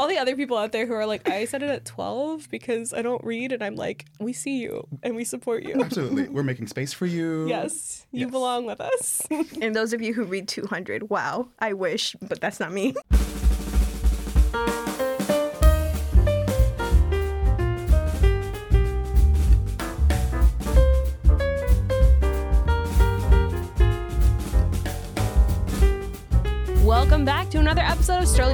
all the other people out there who are like, I set it at 12 because I don't read, and I'm like, we see you and we support you. Absolutely. We're making space for you. Yes, you Yes. belong with us. And those of you who read 200, wow, I wish, but that's not me.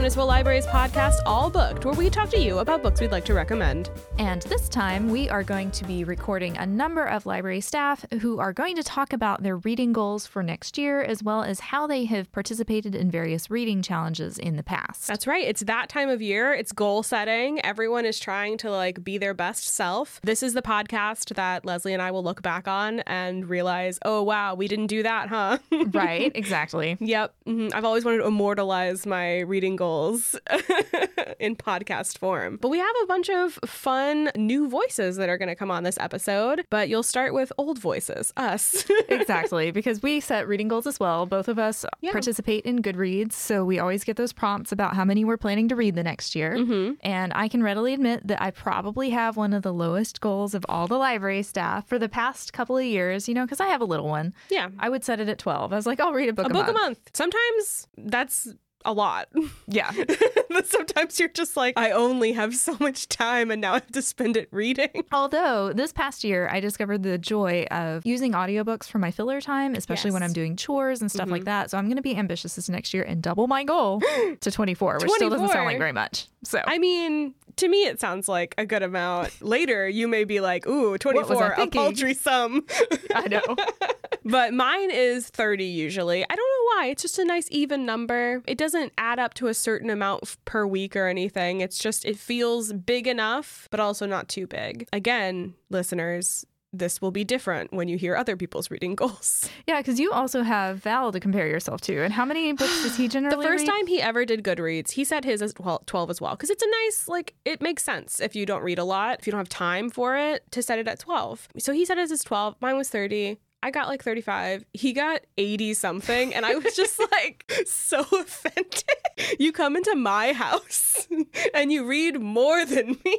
Episode of Sterling Municipal Library's podcast, All Booked, where we talk to you about books we'd like to recommend. And this time, we are going to be recording a number of library staff who are going to talk about their reading goals for next year, as well as how they have participated in various reading challenges in the past. That's right. It's that time of year. It's goal setting. Everyone is trying to like be their best self. This is the podcast that Leslie and I will look back on and realize, oh wow, we didn't do that, huh? right, exactly. Yep. hmm I've always wanted to immortalize my reading goals in podcast form. But we have a bunch of fun new voices that are going to come on this episode, but you'll start with old voices, us. exactly, because we set reading goals as well. Both of us Yeah. participate in Goodreads, so we always get those prompts about how many we're planning to read the next year. Mm-hmm. And I can readily admit that I probably have one of the lowest goals of all the library staff for the past couple of years, you know, because I have a little one. yeah. I would set it at 12. I was like, I'll read a book A a, book month. a month. Sometimes that's a lot. Yeah. but sometimes you're just like, I only have so much time and now I have to spend it reading. Although this past year, I discovered the joy of using audiobooks for my filler time, especially when I'm doing chores and stuff like mm-hmm. that. So I'm going to be ambitious this next year and double my goal to 24, which still doesn't sound like very much. So I mean, to me, it sounds like a good amount. Later, you may be like, ooh, 24, a paltry sum. I know. but mine is 30 usually. I don't know why. It's just a nice even number. It doesn't add up to a certain amount per week or anything. It's just, it feels big enough, but also not too big. Again, listeners, this will be different when you hear other people's reading goals. yeah, because you also have Val to compare yourself to. And how many books does he generally The first read? time he ever did Goodreads, he set his as well, 12 as well because it's a nice, like, it makes sense if you don't read a lot, if you don't have time for it, to set it at 12. So he set his as 12. Mine was 30. I got like 35. He got 80 something. And I was just like so offended. You come into my house and you read more than me.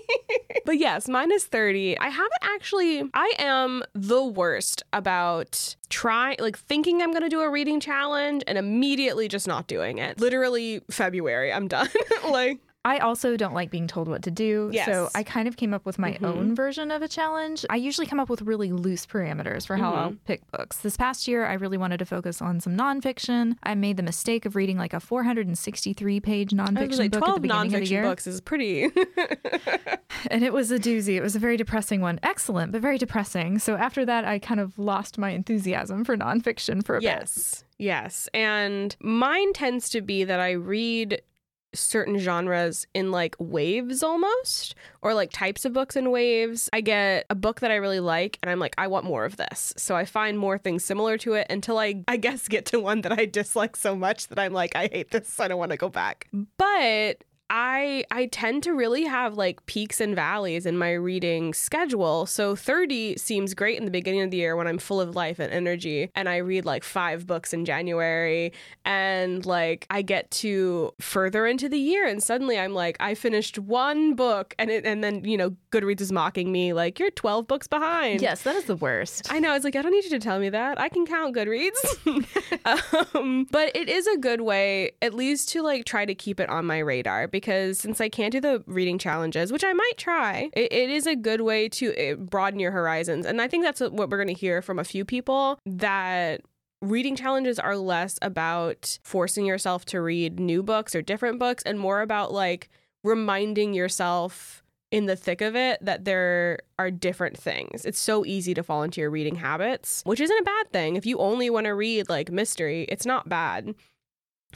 but yes, mine is 30. I haven't actually, I am the worst about trying, like thinking I'm going to do a reading challenge and immediately just not doing it. Literally February, I'm done. like, I also don't like being told what to do. Yes. So I kind of came up with my Mhm. own version of a challenge. I usually come up with really loose parameters for how I'll Mm-hmm. pick books. This past year, I really wanted to focus on some nonfiction. I made the mistake of reading like a 463 page nonfiction like, book at the beginning of the nonfiction year. books is pretty. And it was a doozy. It was a very depressing one. Excellent, but very depressing. So after that, I kind of lost my enthusiasm for nonfiction for a bit. yes. Yes. And mine tends to be that I read certain genres in like waves almost or like types of books in waves. I get a book that i really like and i'm like i want more of this. So i find more things similar to it until i i guess get to one that i dislike so much that i'm like i hate this. I don't want to go back. But I I tend to really have like peaks and valleys in my reading schedule. So 30 seems great in the beginning of the year when I'm full of life and energy and I read like 5 books in January and like I get to further into the year and suddenly I'm like I finished one book and it and then you know Goodreads is mocking me like you're 12 books behind. Yes, that is the worst. I know. It's like I don't need you to tell me that. I can count Goodreads. um, but it is a good way, at least, to like try to keep it on my radar because since I can't do the reading challenges, which I might try, it, it is a good way to uh, broaden your horizons. And I think that's what we're going to hear from a few people that reading challenges are less about forcing yourself to read new books or different books and more about like reminding yourself in the thick of it that there are different things. It's so easy to fall into your reading habits, which isn't a bad thing. If you only want to read like mystery, it's not bad.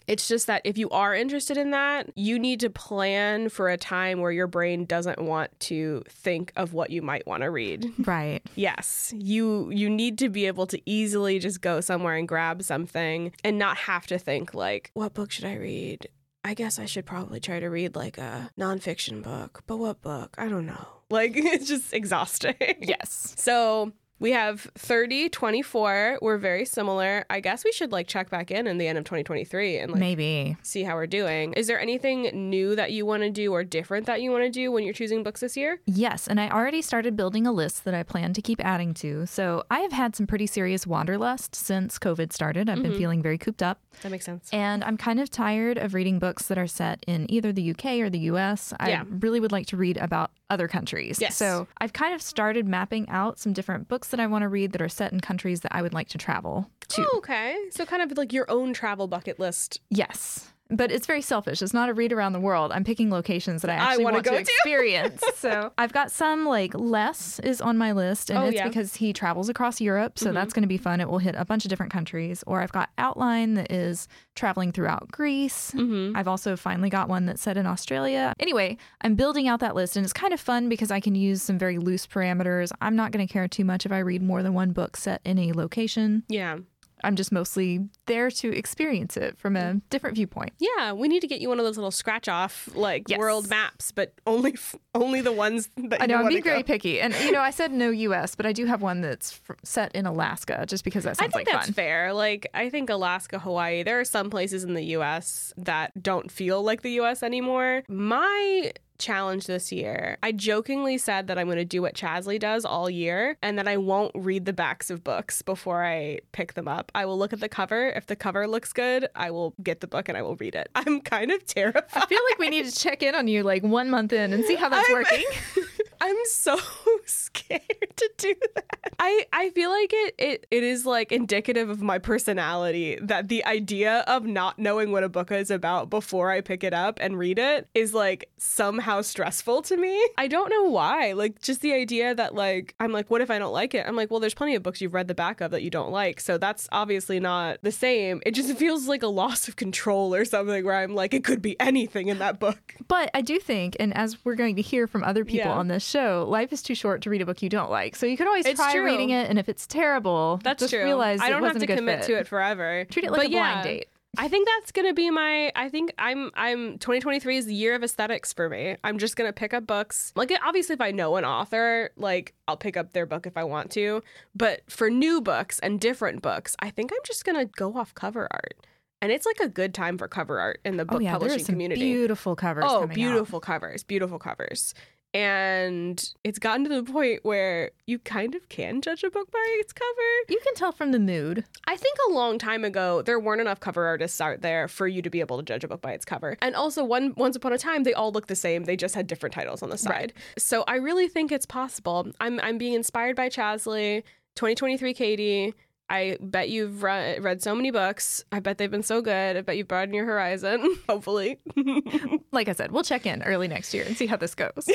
It's just that if you are interested in that, you need to plan for a time where your brain doesn't want to think of what you might want to read. Right. Yes, you you need to be able to easily just go somewhere and grab something and not have to think like, what book should I read? I guess I should probably try to read like a nonfiction book, but what book? I don't know. Like it's just exhausting. Yes. So We have 30, 24. We're very similar. I guess we should like check back in in the end of 2023 and like Maybe. see how we're doing. Is there anything new that you want to do or different that you want to do when you're choosing books this year? Yes, and I already started building a list that I plan to keep adding to. So I have had some pretty serious wanderlust since COVID started. I've been mm-hmm. feeling very cooped up. That makes sense. And I'm kind of tired of reading books that are set in either the UK or the US. Yeah. I really would like to read about other countries. Yes. So I've kind of started mapping out some different books that I want to read that are set in countries that I would like to travel to. Oh, okay. So kind of like your own travel bucket list. Yes. But it's very selfish. It's not a read around the world. I'm picking locations that I actually wanna want to experience. so I've got some like Less is on my list, and Oh, it's yeah. because he travels across Europe. So that's going to be fun. It will hit a bunch of different countries. Or I've got Outline that is traveling throughout Greece. I've also finally got one that's set in Australia. Anyway, I'm building out that list, and it's kind of fun because I can use some very loose parameters. I'm not going to care too much if I read more than one book set in a location. Yeah. I'm just mostly there to experience it from a different viewpoint. Yeah, we need to get you one of those little scratch off like Yes. world maps, but only f- only the ones that I know I'm being very picky, and you know I said no U.S., but I do have one that's f- set in Alaska, just because that I sounds think like that's fun. fair. Like, I think Alaska, Hawaii, there are some places in the US that don't feel like the US anymore. My challenge this year, I jokingly said that I'm going to do what Chasley does all year and that I won't read the backs of books before I pick them up. I will look at the cover. If the cover looks good, I will get the book and I will read it. I'm kind of terrified. I feel like we need to check in on you like one month in and see how that's I'm- working. I'm so scared to do that. I, I feel like it, it it is like indicative of my personality that the idea of not knowing what a book is about before I pick it up and read it is like somehow stressful to me. I don't know why. Like just the idea that like I'm like, what if I don't like it? I'm like, well, there's plenty of books you've read the back of that you don't like. So that's obviously not the same. It just feels like a loss of control or something where I'm like, it could be anything in that book. But I do think, and as we're going to hear from other people Yeah. on this show, life is too short to read a book you don't like. So you could always It's try true. reading it, and if it's terrible, That's just true. realize I don't have to commit fit. to it forever. Treat it like But a yeah, blind date. I think that's gonna be my. I think I'm. I'm. 2023 is the year of aesthetics for me. I'm just gonna pick up books. Like obviously, if I know an author, like I'll pick up their book if I want to. But for new books and different books, I think I'm just gonna go off cover art. And it's like a good time for cover art in the oh, book oh yeah, publishing community. beautiful covers. Oh, coming out. beautiful covers, beautiful covers. And it's gotten to the point where you kind of can judge a book by its cover. You can tell from the mood. I think a long time ago there weren't enough cover artists out there for you to be able to judge a book by its cover. And also one once upon a time they all looked the same. They just had different titles on the side. So I really think it's possible. I'm I'm being inspired by Chasley, 2023 Katie. I bet you've re- read so many books. I bet they've been so good. I bet you've broadened your horizon, hopefully. Like I said, we'll check in early next year and see how this goes.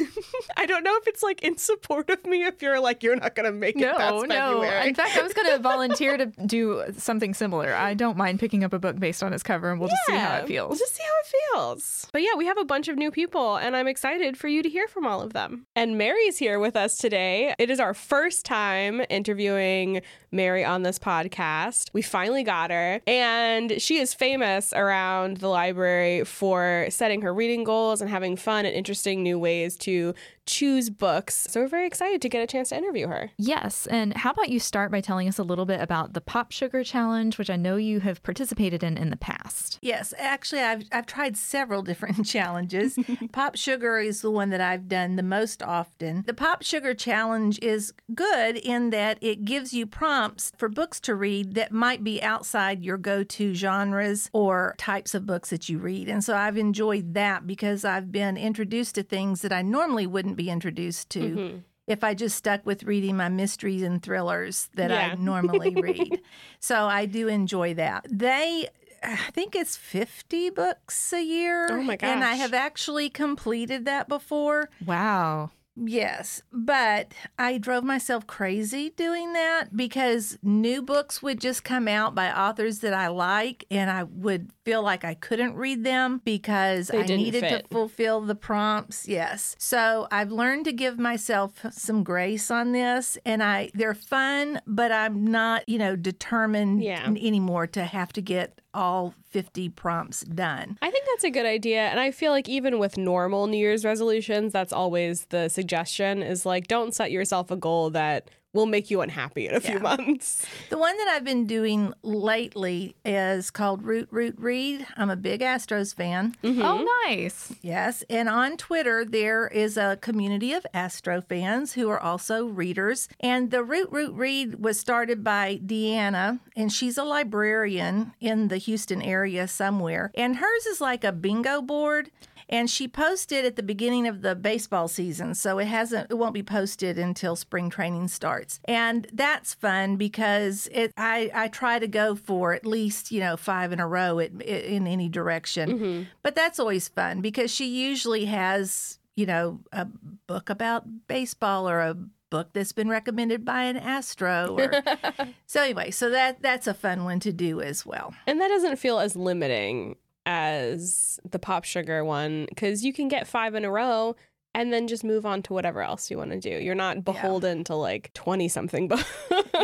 I don't know if it's like in support of me if you're like, you're not going to make it No, no. In fact, I was going to volunteer to do something similar. I don't mind picking up a book based on its cover, and we'll just see how it feels. We'll just see how it feels. But yeah, we have a bunch of new people, and I'm excited for you to hear from all of them. And Mary's here with us today. It is our first time interviewing Mary on this podcast. We finally got her, and she is famous around the library for setting her reading goals and having fun and interesting new ways to choose books. So we're very excited to get a chance to interview her. Yes. And how about you start by telling us a little bit about the Pop Sugar Challenge, which I know you have participated in in the past? Yes, actually, I've I've tried several different challenges. Pop Sugar is the one that I've done the most often. The Pop Sugar Challenge is good in that it gives you prompts for books to read that might be outside your go-to genres or types of books that you read. And so I've enjoyed that because I've been introduced to things that I normally wouldn't be introduced to. Mm-hmm. If I just stuck with reading my mysteries and thrillers that Yeah. I normally read. So I do enjoy that. They I think it's 50 books a year. Oh my gosh. And I have actually completed that before. Wow. Yes, but I drove myself crazy doing that because new books would just come out by authors that I like, and I would feel like I couldn't read them because They I needed fit. to fulfill the prompts. Yes. So I've learned to give myself some grace on this, and I they're fun, but I'm not, you know, determined Yeah. anymore to have to get all 50 prompts done. I think that's a good idea. And I feel like even with normal New Year's resolutions, that's always the suggestion is like, don't set yourself a goal that will make you unhappy in a few months. The one that I've been doing lately is called Root Root Read. I'm a big Astros fan. Mm-hmm. Oh, nice. Yes. And on Twitter, there is a community of Astro fans who are also readers. And the Root Root Read was started by Deanna, and she's a librarian in the Houston area somewhere. And hers is like a bingo board. And she posted at the beginning of the baseball season, so it hasn't it won't be posted until spring training starts. And that's fun because it I I try to go for at least, you know, 5 in a row at, in any direction. Mm-hmm. But that's always fun because she usually has, you know, a book about baseball or a book that's been recommended by an astro or so anyway so that that's a fun one to do as well And that doesn't feel as limiting as the pop sugar one because you can get five in a row and then just move on to whatever else you want to do. You're not beholden to like 20 something books.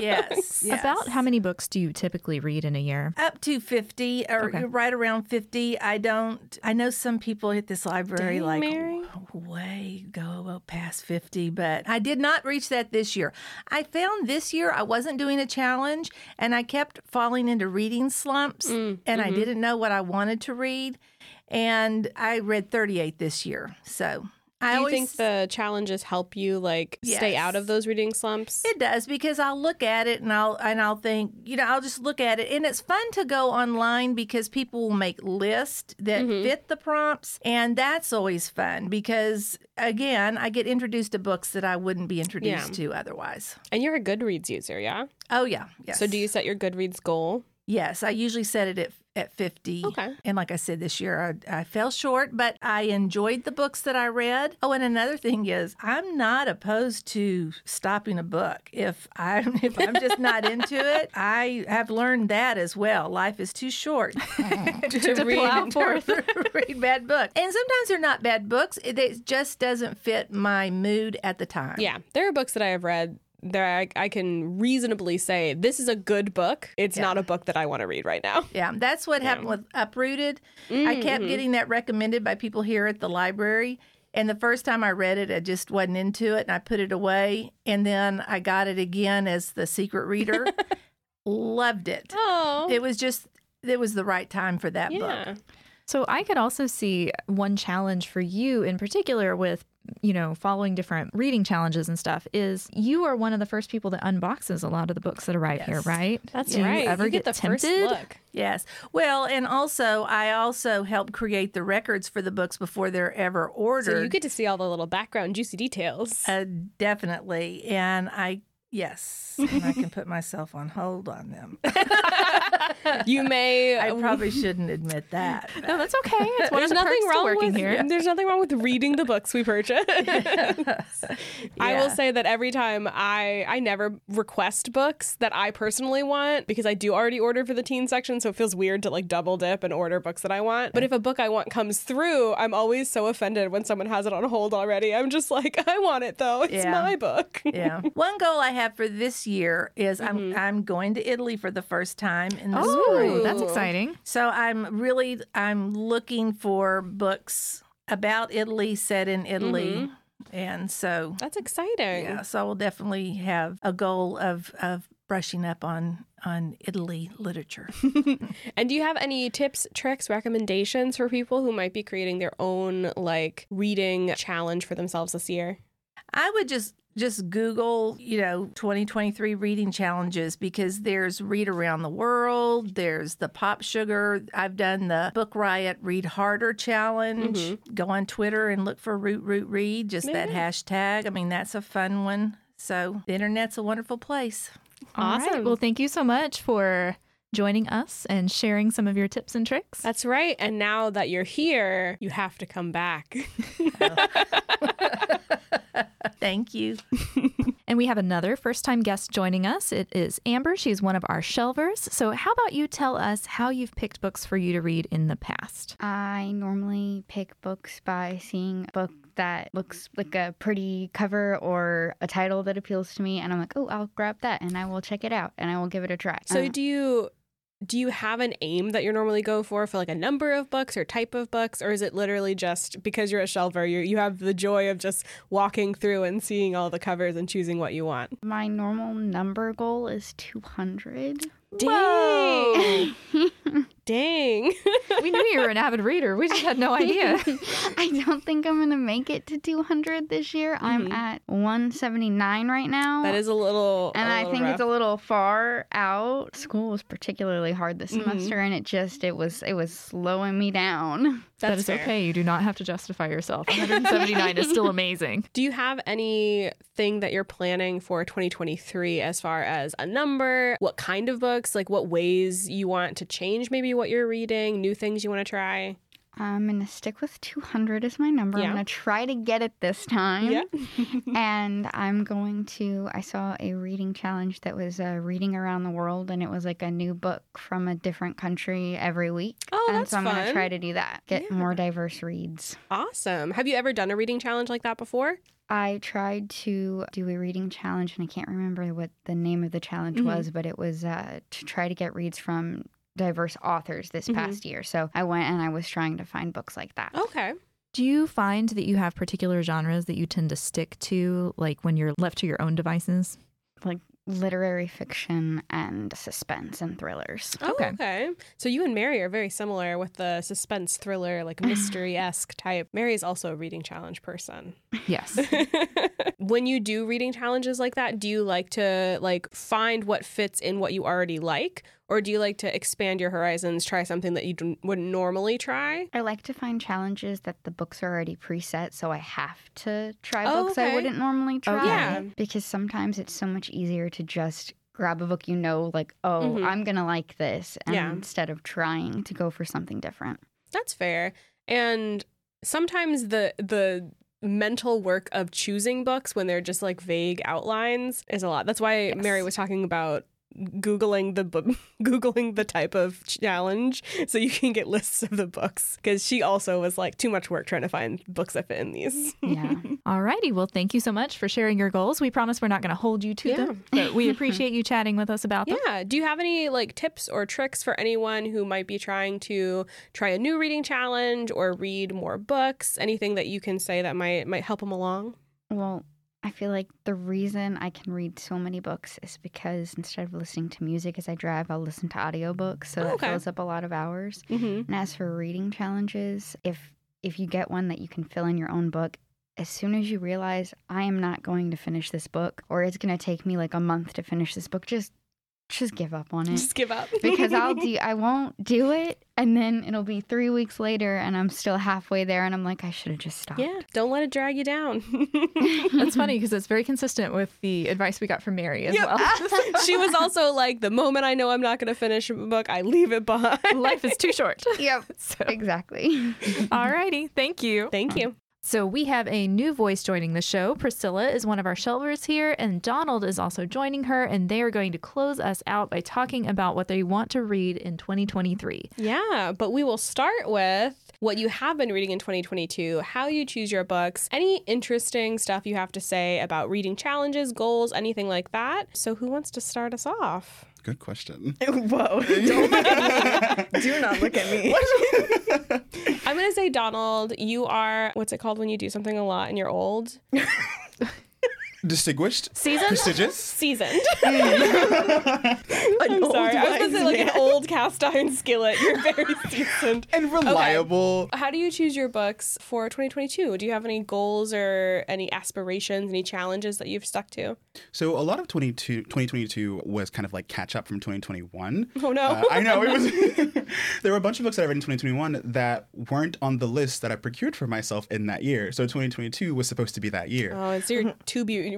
yes, yes. About how many books do you typically read in a year? up to 50 or Okay. right around 50 i don't i know some people at this library Dang, like Mary. way go past 50 but i did not reach that this year i found this year i wasn't doing a challenge and i kept falling into reading slumps Mm, and mm-hmm. i didn't know what i wanted to read and i read 38 this year so i Do you always think the challenges help you like stay out of those reading slumps? It does because I'll look at it and I'll and I'll think, you know, I'll just look at it and it's fun to go online because people will make lists that Mhm. fit the prompts and that's always fun because again, I get introduced to books that I wouldn't be introduced to otherwise. and you're a Goodreads user, yeah? Oh yeah, yes. So do you set your Goodreads goal? Yes, I usually set it at at 50. Okay. And like I said this year I, I fell short, but I enjoyed the books that I read. Oh, and another thing is I'm not opposed to stopping a book. If I'm if I'm just not into it, I have learned that as well. Life is too short to, read- plow forth read bad books. And sometimes they're not bad books. It, it just doesn't fit my mood at the time. Yeah, there are books that I have read that I, I can reasonably say this is a good book. It's Yeah. not a book that I want to read right now. Yeah, that's what happened with Uprooted. I kept mm-hmm. getting that recommended by people here at the library. And the first time I read it, I just wasn't into it and I put it away. And then I got it again as the secret reader. Loved it. Oh, It was just, it was the right time for that yeah. book. So I could also see one challenge for you in particular with you know following different reading challenges and stuff is you are one of the first people that unboxes a lot of the books that arrive right here, right? That's Do you right. ever you get, get, the first tempted? look. Yes. Well, and also, I also help create the records for the books before they're ever ordered. So you get to see all the little background juicy details. Uh, definitely. And I, yes, and I can put myself on hold on them. you may. I probably shouldn't admit that. No, that's okay. It's one there's of the nothing wrong working with here. There's nothing wrong with reading the books we purchase. I will say that every time I I never request books that I personally want because I do already order for the teen section, so it feels weird to like double dip and order books that I want. But if a book I want comes through, I'm always so offended when someone has it on hold already. I'm just like, I want it though. It's Yeah. my book. yeah. One goal I have for this year is Mm-hmm. I'm I'm going to Italy for the first time in the Oh, spring. that's exciting. So I'm really I'm looking for books about Italy set in Italy. Mm-hmm. And so That's exciting. yeah, so I will definitely have a goal of of brushing up on on Italy literature. And do you have any tips, tricks, recommendations for people who might be creating their own like reading challenge for themselves this year? I would just just Google, you know, 2023 reading challenges because there's Read Around the World, there's the Pop Sugar. I've done the Book Riot Read Harder challenge. Mm-hmm. Go on Twitter and look for Root Root Read, just that hashtag. I mean, that's a fun one. So the internet's a wonderful place. All right. Awesome. Well, thank you so much for joining us and sharing some of your tips and tricks. That's right. And now that you're here, you have to come back. Thank you. And we have another first time guest joining us. It is Amber. She's one of our shelvers. So, how about you tell us how you've picked books for you to read in the past? I normally pick books by seeing a book that looks like a pretty cover or a title that appeals to me, and I'm like, oh, I'll grab that and I will check it out and I will give it a try. so Uh, do you do you have an aim that you normally go for for like a number of books or type of books or is it literally just because you're a shelver you you have the joy of just walking through and seeing all the covers and choosing what you want? My normal number goal is 200. dang dang we knew you were an avid reader. We just had no idea. I don't think I'm going to make it to 200 this year. I'm at 179 right now. that is a little and a I little think rough. it's a little far out. School was particularly hard this Mm-hmm. semester and it just it was it was slowing me down. that That's fair. okay. You do not have to justify yourself. 179 is still amazing. Do you have anything that you're planning for 2023 as far as a number, what kind of books, like what ways you want to change maybe what you're reading, new things you want to try? I'm going to stick with 200 as my number. Yeah. I'm going to try to get it this time. Yeah. and I'm going to. I saw a reading challenge that was uh, reading around the world, and it was like a new book from a different country every week. Oh, and that's so I'm going to try to do that. Get Yeah. more diverse reads. Awesome. Have you ever done a reading challenge like that before? I tried to do a reading challenge, and I can't remember what the name of the challenge Mhm. was, but it was uh, to try to get reads from diverse authors this Mhm. past year. So I went and I was trying to find books like that. Okay. Do you find that you have particular genres that you tend to stick to, like when you're left to your own devices? Like literary fiction and suspense and thrillers. Oh, Okay. okay. So you and Mary are very similar with the suspense thriller, like mystery esque type. Mary is also a reading challenge person. Yes. when you do reading challenges like that, do you like to like find what fits in what you already like, or do you like to expand your horizons, try something that you d- wouldn't normally try? I like to find challenges that the books are already preset, so I have to try Oh, books okay. I wouldn't normally try. Yeah. Because sometimes it's so much easier to just grab a book you know, like, oh, Mhm. I'm going to like this, and Yeah. instead of trying to go for something different. That's fair. And sometimes the the mental work of choosing books when they're just like vague outlines is a lot. That's why Mary was talking about googling the book googling the type of challenge so you can get lists of the books because she also was like too much work trying to find books that fit in these Yeah. Alrighty. Well, thank you so much for sharing your goals. We promise we're not going to hold you to Yeah. them, but we appreciate you chatting with us about them. yeah do you have any like tips or tricks for anyone who might be trying to try a new reading challenge or read more books anything that you can say that might might help them along Well, I feel like the reason I can read so many books is because instead of listening to music as I drive, I'll listen to audiobooks. So that Okay. fills up a lot of hours. mm-hmm. And as for reading challenges, if if you get one that you can fill in your own book, as soon as you realize I am not going to finish this book or it's going to take me like a month to finish this book, just just give up on it. just give up because I'll do I won't do it and then it'll be 3 weeks later and I'm still halfway there and I'm like I should have just stopped. Yeah, don't let it drag you down. That's funny because it's very consistent with the advice we got from Mary as Yep. well. she was also like, the moment I know I'm not going to finish a book, I leave it behind. Life is too short. Yep. So, Exactly. alrighty. Thank you. Thank you. So we have a new voice joining the show. Priscilla is one of our shelvers here, and Donald is also joining her, and they are going to close us out by talking about what they want to read in 2023. Yeah, but we will start with what you have been reading in 2022, how you choose your books, any interesting stuff you have to say about reading challenges, goals, anything like that. So, who wants to start us off? Good question. Whoa. Don't look at me. Do not look at me. I'm going to say, Donald, you are, what's it called when you do something a lot and you're old? Distinguished, Seasoned? prestigious. Seasoned. I'm sorry. I was going to say like an old cast iron skillet. You're very seasoned. and reliable. How do you choose your books for 2022? Do you have any goals or any aspirations, any challenges that you've stuck to? So a lot of 22, 2022 was kind of like catch up from 2021. Oh no. Uh, I know it was. there were a bunch of books that I read in 2021 that weren't on the list that I procured for myself in that year. So 2022 was supposed to be that year. oh, it's your to be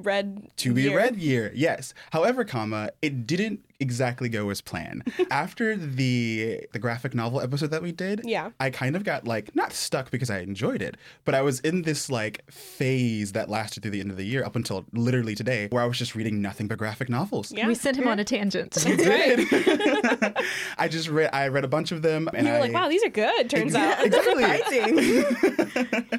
to be year. read year yes however comma it didn't exactly go as planned after the the graphic novel episode that we did Yeah. i kind of got like not stuck because i enjoyed it but i was in this like phase that lasted through the end of the year up until literally today where i was just reading nothing but graphic novels Yeah. We sent him on a tangent. That's right. i just read i read a bunch of them and you were I, like, wow, these are good. Turns Yeah, out. exactly.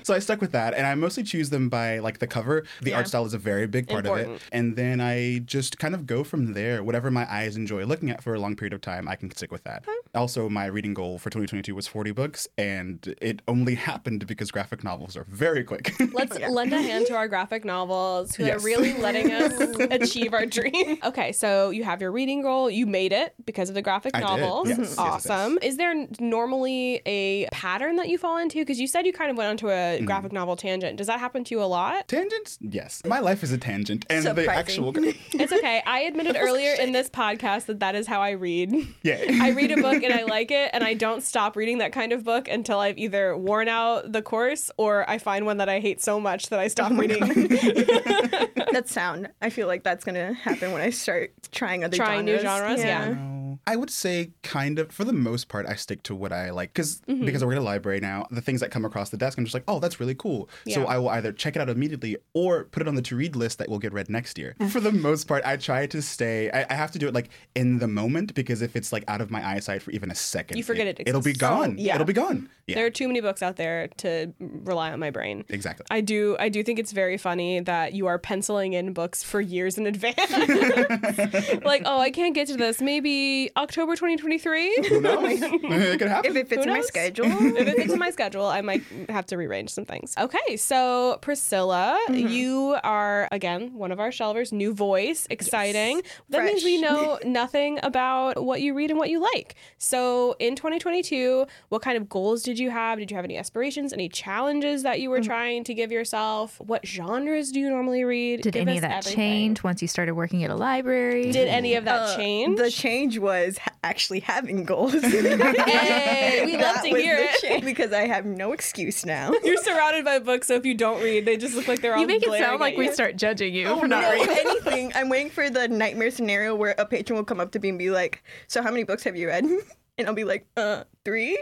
so I stuck with that, and I mostly choose them by like the cover. The Yeah. art style is a very big part of it, and then I just kind of go from there. Whatever my eyes guys enjoy looking at for a long period of time, I can stick with that. Also, my reading goal for 2022 was 40 books, and it only happened because graphic novels are very quick. Let's lend a hand to our graphic novels who Yes. are really letting us achieve our dream. Okay, so you have your reading goal. You made it because of the graphic I did. novels. Yes, yes, yes, awesome. Is there normally a pattern that you fall into? Because you said you kind of went onto a Mm. graphic novel tangent. Does that happen to you a lot? Tangents? Yes. My life is a tangent, and the actual It's okay. I admitted earlier in this podcast that that is how I read. yeah. I read a book and I like it, and I don't stop reading that kind of book until I've either worn out the course or I find one that I hate so much that I stop Oh reading. That's sound. I feel like that's gonna happen when I start trying other Trying new genres. genres, yeah. I would say kind of for the most part I stick to what I like because Mm-hmm. because I work at a library now the things that come across the desk I'm just like oh that's really cool so I will either check it out immediately or put it on the to read list that will get read next year for the most part I try to stay I, I have to do it like in the moment because if it's like out of my eyesight for even a second You forget it it'll be exists. gone yeah. it'll be gone yeah There are too many books out there to rely on my brain. exactly I do I do think it's very funny that you are penciling in books for years in advance. like, oh, I can't get to this. Maybe October 2023. who knows it could happen If it fits Who in my knows? schedule. if it fits in my schedule, I might have to rearrange some things. Okay, so Priscilla, Mm-hmm. you are again one of our shelvers, new voice, exciting. That means we Fresh. know nothing about what you read and what you like. So in 2022, what kind of goals did you have? Did you have any aspirations, any challenges that you were Mm-hmm. trying to give yourself? What genres do you normally read? Did Give any us of that everything. change once you started working at a library? Did any of that Uh, change? The change was ha- actually having goals. Hey, we love That to hear it. because I have no excuse now. You're surrounded by books, so if you don't read, they just look like they're all you make it sound like we you. start judging you Oh, for not no, reading. anything, I'm waiting for the nightmare scenario where a patron will come up to me and be like, "So how many books have you read?" And I'll be like, "Uh, three.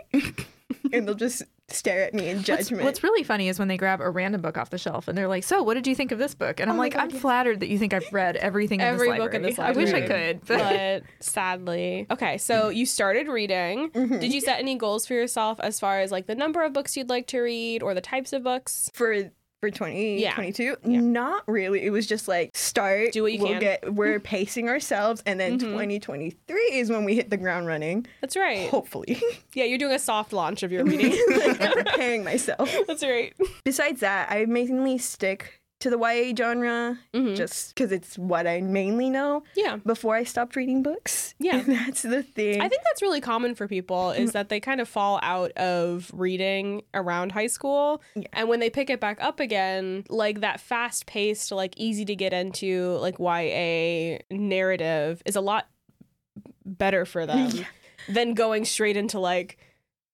and they'll just stare at me in What's, judgment. what's really funny is when they grab a random book off the shelf and they're like, "So, what did you think of this book?" And I'm Oh like, God, "I'm yes. flattered that you think I've read everything in every this book in library. I wish I could, but but sadly. Okay, so you started reading. Mm-hmm. Did you set any goals for yourself as far as like the number of books you'd like to read or the types of books? for for 2022 not really it was just like start Do what you we'll can. get we're pacing ourselves and then Mhm. 2023 is when we hit the ground running That's right. hopefully Yeah, you're doing a soft launch of your reading. like i'm preparing myself That's right. besides that i mainly stick to the YA genre Mhm. just because it's what I mainly know Yeah. before I stopped reading books. Yeah. And that's the thing. I think that's really common for people is that they kind of fall out of reading around high school. Yeah. And when they pick it back up again, like that fast paced, like easy to get into, like YA narrative is a lot better for them than going straight into like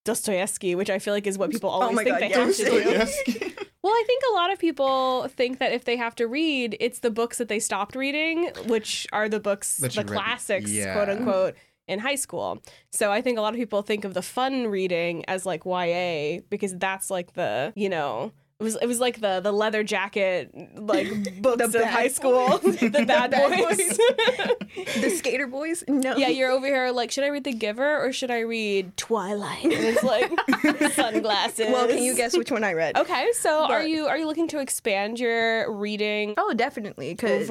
Dostoevsky, which I feel like is what people oh always Oh think God, they have to do. Well, I think a lot of people think that if they have to read, it's the books that they stopped reading, which are the books, That the classics, yeah. quote unquote, in high school. So I think a lot of people think of the fun reading as like YA because that's like the, you know, it was it was like the the leather jacket like books of high school, the bad, bad boys. the Skater Boys? No. yeah, you're over here like, should I read The Giver or should I read Twilight? And it's like sunglasses. Well, can you guess which one I read? Okay, so are you are you looking to expand your reading Oh, definitely. Because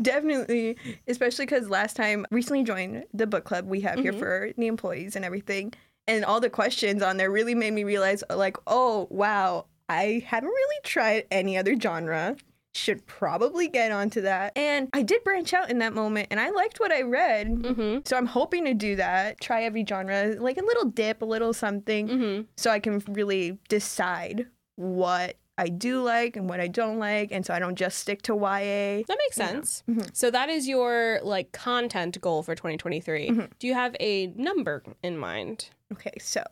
definitely, especially because last time, recently joined the book club we have here Mhm. for the employees and everything, and all the questions on there really made me realize, like, oh wow, I haven't really tried any other genre. Should probably get onto that. And I did branch out in that moment, and I liked what I read. Mm-hmm. So I'm hoping to do that. Try every genre, like a little dip, a little something, Mm-hmm. so I can really decide what I do like and what I don't like, and so I don't just stick to YA. That makes sense. Mhm. So that is your like content goal for 2023. Mhm. Do you have a number in mind? Okay, so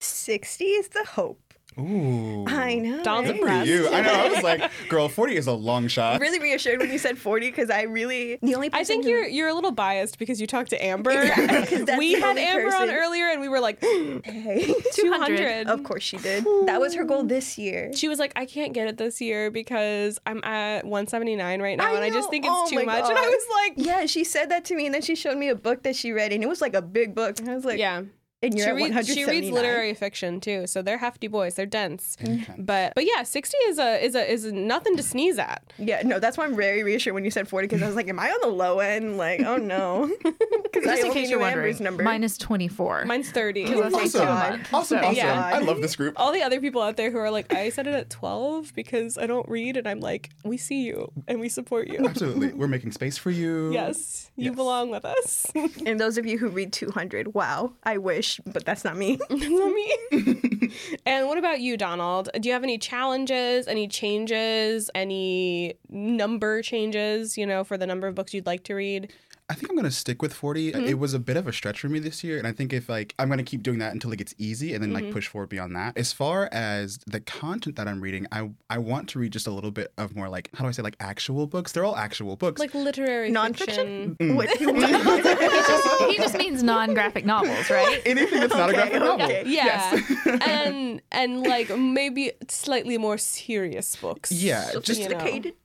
60 is the hope. Ooh. I know. Dawn's right? Good for impressed. you. I know. I was like, girl, 40 is a long shot. really reassured when you said 40 because I really the only I think who- you're you're a little biased because you talked to Amber. Exactly, 'cause that's we had only Amber on earlier and we were like Hey. 200. of course she did. That was her goal this year. She was like, I can't get it this year because I'm at 179 right now, I and I just think it's Oh too my much. And I was like, Yeah, she said that to me and then she showed me a book that she read and it was like a big book and I was like, yeah, And you're she, at read- she reads literary fiction too, so they're hefty boys. They're dense. Mm-hmm. Intense. But but yeah, sixty is a is a is nothing to sneeze at. Yeah, no, that's why I'm very reassured when you said 40 because I was like, am I on the low end? Like, oh no. Because I Just in case knew you're Amber's wondering, number. mine is 24. Mine's thirty. Because awesome. Oh awesome. So- Awesome. Yeah. I love this group. All the other people out there who are like, I set it at twelve because I don't read, and I'm like, we see you and we support you. Absolutely. We're making space for you. Yes, you Yes. belong with us. and those of you who read 200, wow, I wish, but that's not me. That's not me. and what about you, Donald? Do you have any challenges, any changes, any number changes, you know, for the number of books you'd like to read? I think I'm gonna stick with 40. Mm-hmm. It was a bit of a stretch for me this year, and I think if like I'm gonna keep doing that until it gets easy, and then Mm-hmm. like push forward beyond that. As far as the content that I'm reading, I I want to read just a little bit of more like how do I say like actual books? They're all actual books. Like literary Nonfiction? fiction? What- he, just, he just means non-graphic novels, right? anything that's not a Okay, graphic novel. Yeah, Yes. and and like maybe slightly more serious books. Yeah, just you know.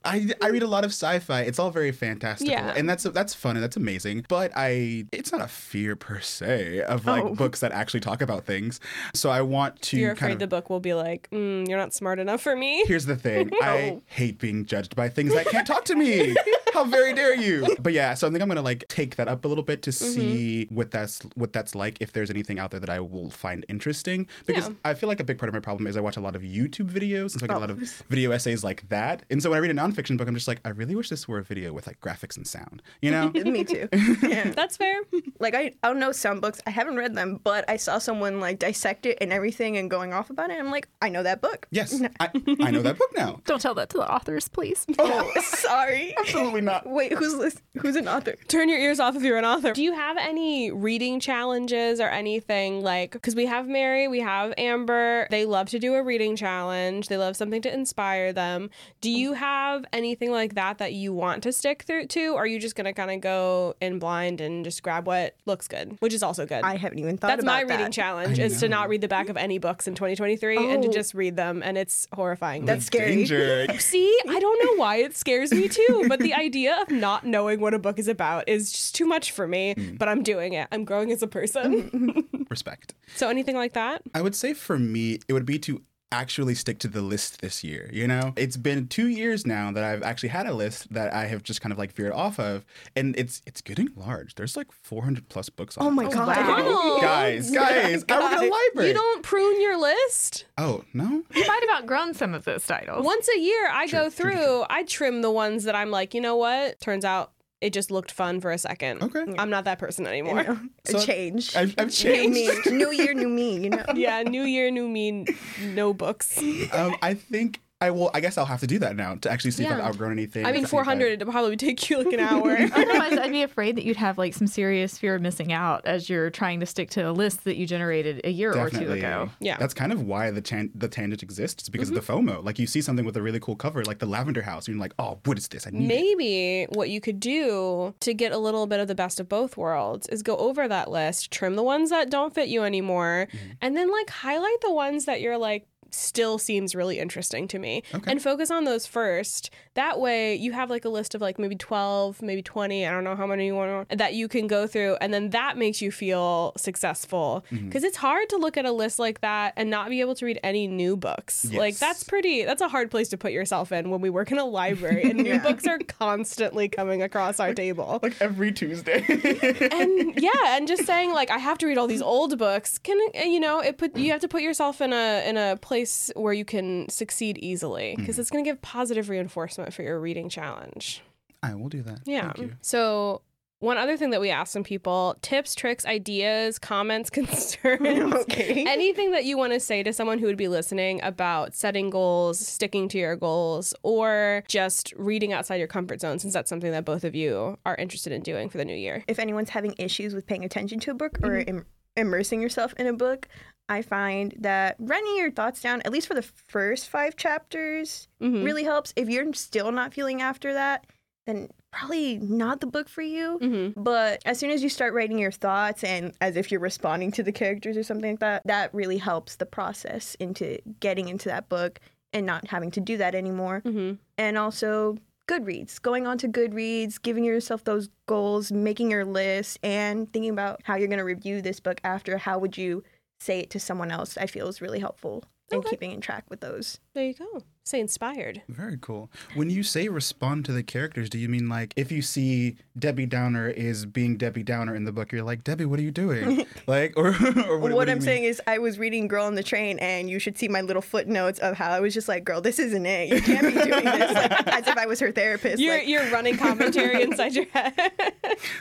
I, I read a lot of sci-fi. It's all very fantastical, Yeah. and that's that's fun and that's amazing. But I, it's not a fear per se of like Oh. books that actually talk about things. So I want to You're afraid of. the book will be like, mm, you're not smart enough for me. Here's the thing. I hate being judged by things that can't talk to me. How very dare you? But yeah, so I think I'm gonna like take that up a little bit to Mm-hmm. see what that's what that's like. If there's anything out there that I will find interesting, because Yeah. I feel like a big part of my problem is I watch a lot of YouTube videos, and so I get a lot Oh. of video essays like that. And so when I read a nonfiction book, I'm just like, I really wish this were a video with like graphics and sound. You know? Me too. Yeah. That's fair. Like I, I don't know some books. I haven't read them, but I saw someone like dissect it and everything and going off about it. I'm like, I know that book. yes, I, I know that book now. Don't tell that to the authors, please. Oh, sorry. Absolutely not. Wait, who's lis- who's an author? Turn your ears off if you're an author. Do you have any reading challenges or anything like because we have Mary, we have Amber. They love to do a reading challenge. They love something to inspire them. Do you have anything like that that you want to stick through to? Or are you just gonna kind of go in blind and just grab what looks good, which is also good. I haven't even thought That's about my reading challenge is to not read the back of any books in 2023 and to Oh. just read them and it's horrifying. That's scary. Danger. See, I don't know why it scares me too, but the idea of not knowing what a book is about is just too much for me, mm. but I'm doing it. I'm growing as a person. Respect. so anything like that? I would say for me, it would be to actually stick to the list this year. You know, it's been two years now that I've actually had a list that I have just kind of like veered off of, and it's it's getting large. There's like 400 plus books on. Oh it. Oh my god. wow. Guys, guys, I work in a library. You don't prune your list? Oh no. You might have outgrown some of those titles. Once a year I True, go true, true, through, I trim the ones that I'm like, you know what? Turns out it just looked fun for a second. Okay. I'm not that person You anymore. know, So a change. I've, I've New changed. me. New year, new me. You know. yeah, new year, new me, no books. um, I think I will. I guess I'll have to do that now to actually see if I've outgrown anything. I mean, 400 it'd probably take you like an hour. Otherwise, I'd be afraid that you'd have like some serious fear of missing out as you're trying to stick to a list that you generated a year or two ago. Yeah. That's kind of why the tan- the tangent exists. It's because of the FOMO. Like you see something with a really cool cover, like the Lavender House, and you're like, oh, what is this? I need it. Maybe what you could do to get a little bit of the best of both worlds is go over that list, trim the ones that don't fit you anymore, Mm-hmm. and then like highlight the ones that you're like still seems really interesting to me Okay. and focus on those first. That way you have like a list of like maybe 12, maybe 20, I don't know how many you want that you can go through and then that makes you feel successful Mm-hmm. because it's hard to look at a list like that and not be able to read any new books. Like that's pretty that's a hard place to put yourself in when we work in a library and new Yeah. books are constantly coming across our table. Like every Tuesday. And yeah, and just saying like I have to read all these old books can you know, it put you have to put yourself in a in a place where you can succeed easily because it's going to give positive reinforcement for your reading challenge. I will do that. Yeah. Thank you. So one other thing that we ask some people tips, tricks, ideas, comments, concerns, Okay. anything that you want to say to someone who would be listening about setting goals, sticking to your goals, or just reading outside your comfort zone, since that's something that both of you are interested in doing for the new year. if anyone's having issues with paying attention to a book or Mm-hmm. Im- immersing yourself in a book, I find that writing your thoughts down, at least for the first five chapters, Mhm. really helps. If you're still not feeling after that, then probably not the book for you. Mhm. But as soon as you start writing your thoughts and as if you're responding to the characters or something like that, that really helps the process into getting into that book and not having to do that anymore. Mhm. And also Goodreads, going on to Goodreads, giving yourself those goals, making your list, and thinking about how you're going to review this book after. How would you say it to someone else? I feel is really helpful in keeping in track with those. There you go. Stay inspired. Very cool. When you say respond to the characters, do you mean like if you see Debbie Downer is being Debbie Downer in the book, you're like, Debbie, what are you doing? like, or, or what, What, what do you I'm mean? saying is, I was reading Girl on the Train, and you should see my little footnotes of how I was just like, "Girl, this isn't it. You can't be doing this." Like, as if I was her therapist. You're like, you're running commentary inside your head.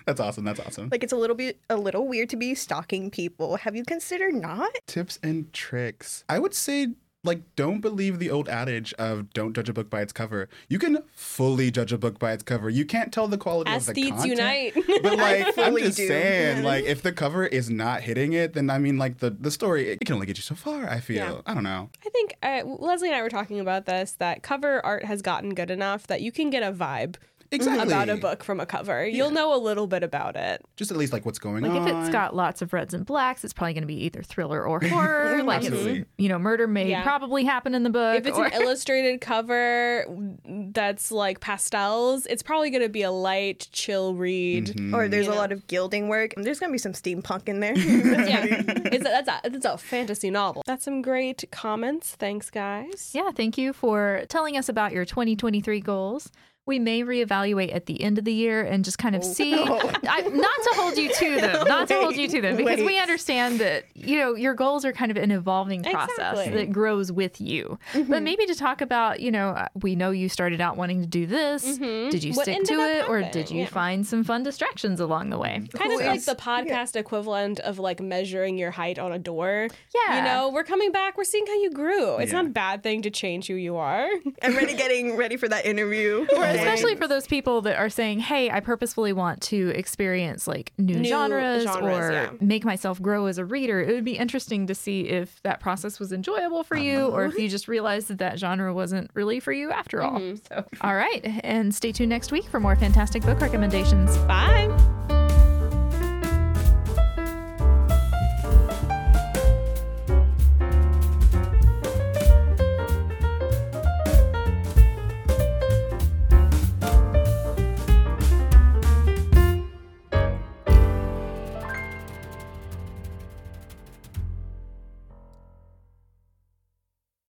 That's awesome. That's awesome. like it's a little bit a little weird to be stalking people. Have you considered not? Tips and tricks. I would say like don't believe the old adage of don't judge a book by its cover. You can fully judge a book by its cover. You can't tell the quality of the content. unite. But like I'm just do. saying, like if the cover is not hitting it, then I mean like the the story it can only get you so far. I feel. Yeah. I don't know. I think uh, Leslie and I were talking about this that cover art has gotten good enough that you can get a vibe Exactly. about a book from a cover. You'll know a little bit about it. Just at least like what's going Like on. Like if it's got lots of reds and blacks, it's probably going to be either thriller or horror. like Absolutely. it's you know murder may Yeah. probably happen in the book. If it's or- an illustrated cover that's like pastels, it's probably going to be a light, chill read. Mm-hmm. Or there's You a know. lot of gilding work. There's gonna be some steampunk in there. Yeah, it's a, that's a that's a fantasy novel. That's some great comments. Thanks, guys. yeah, thank you for telling us about your 2023 goals. We may reevaluate at the end of the year and just kind of see, I, not to hold you to them, not to hold you to them, because we understand that, you know, your goals are kind of an evolving process Exactly. that grows with you. But maybe to talk about, you know, uh, we know you started out wanting to do this. Did you What stick to it or did you Yeah. find some fun distractions along the way? Kind of Who like the podcast equivalent of like measuring your height on a door. Yeah. You know, we're coming back. We're seeing how you grew. It's Yeah. not a bad thing to change who you are. I'm ready getting ready for that interview. Especially for those people that are saying, "Hey, I purposefully want to experience like new, New genres, genres, or yeah. make myself grow as a reader." It would be interesting to see if that process was enjoyable for you, or if you just realized that that genre wasn't really for you after all. Mm-hmm. So, all right, and stay tuned next week for more fantastic book recommendations. Bye.